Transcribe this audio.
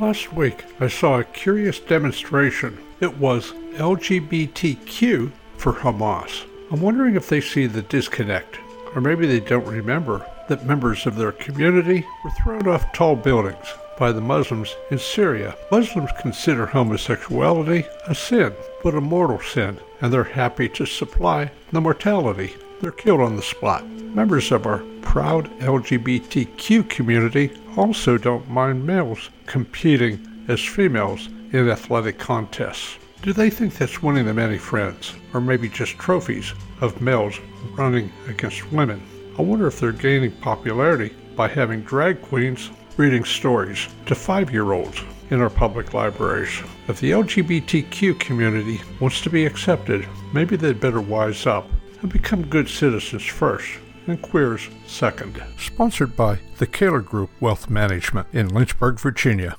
Last week, I saw a curious demonstration. It was LGBTQ for Hamas. I'm wondering if they see the disconnect, or maybe they don't remember that members of their community were thrown off tall buildings by the Muslims in Syria. Muslims consider homosexuality a sin, but a mortal sin, and they're happy to supply the mortality. They're killed on the spot. Members of our proud LGBTQ community also don't mind males competing as females in athletic contests. Do they think that's winning them any friends, or maybe just trophies of males running against women? I wonder if they're gaining popularity by having drag queens reading stories to five year olds in our public libraries. If the LGBTQ community wants to be accepted, maybe they'd better wise up and become good citizens first and queers second. Sponsored by the Kaler Group Wealth Management in Lynchburg, Virginia.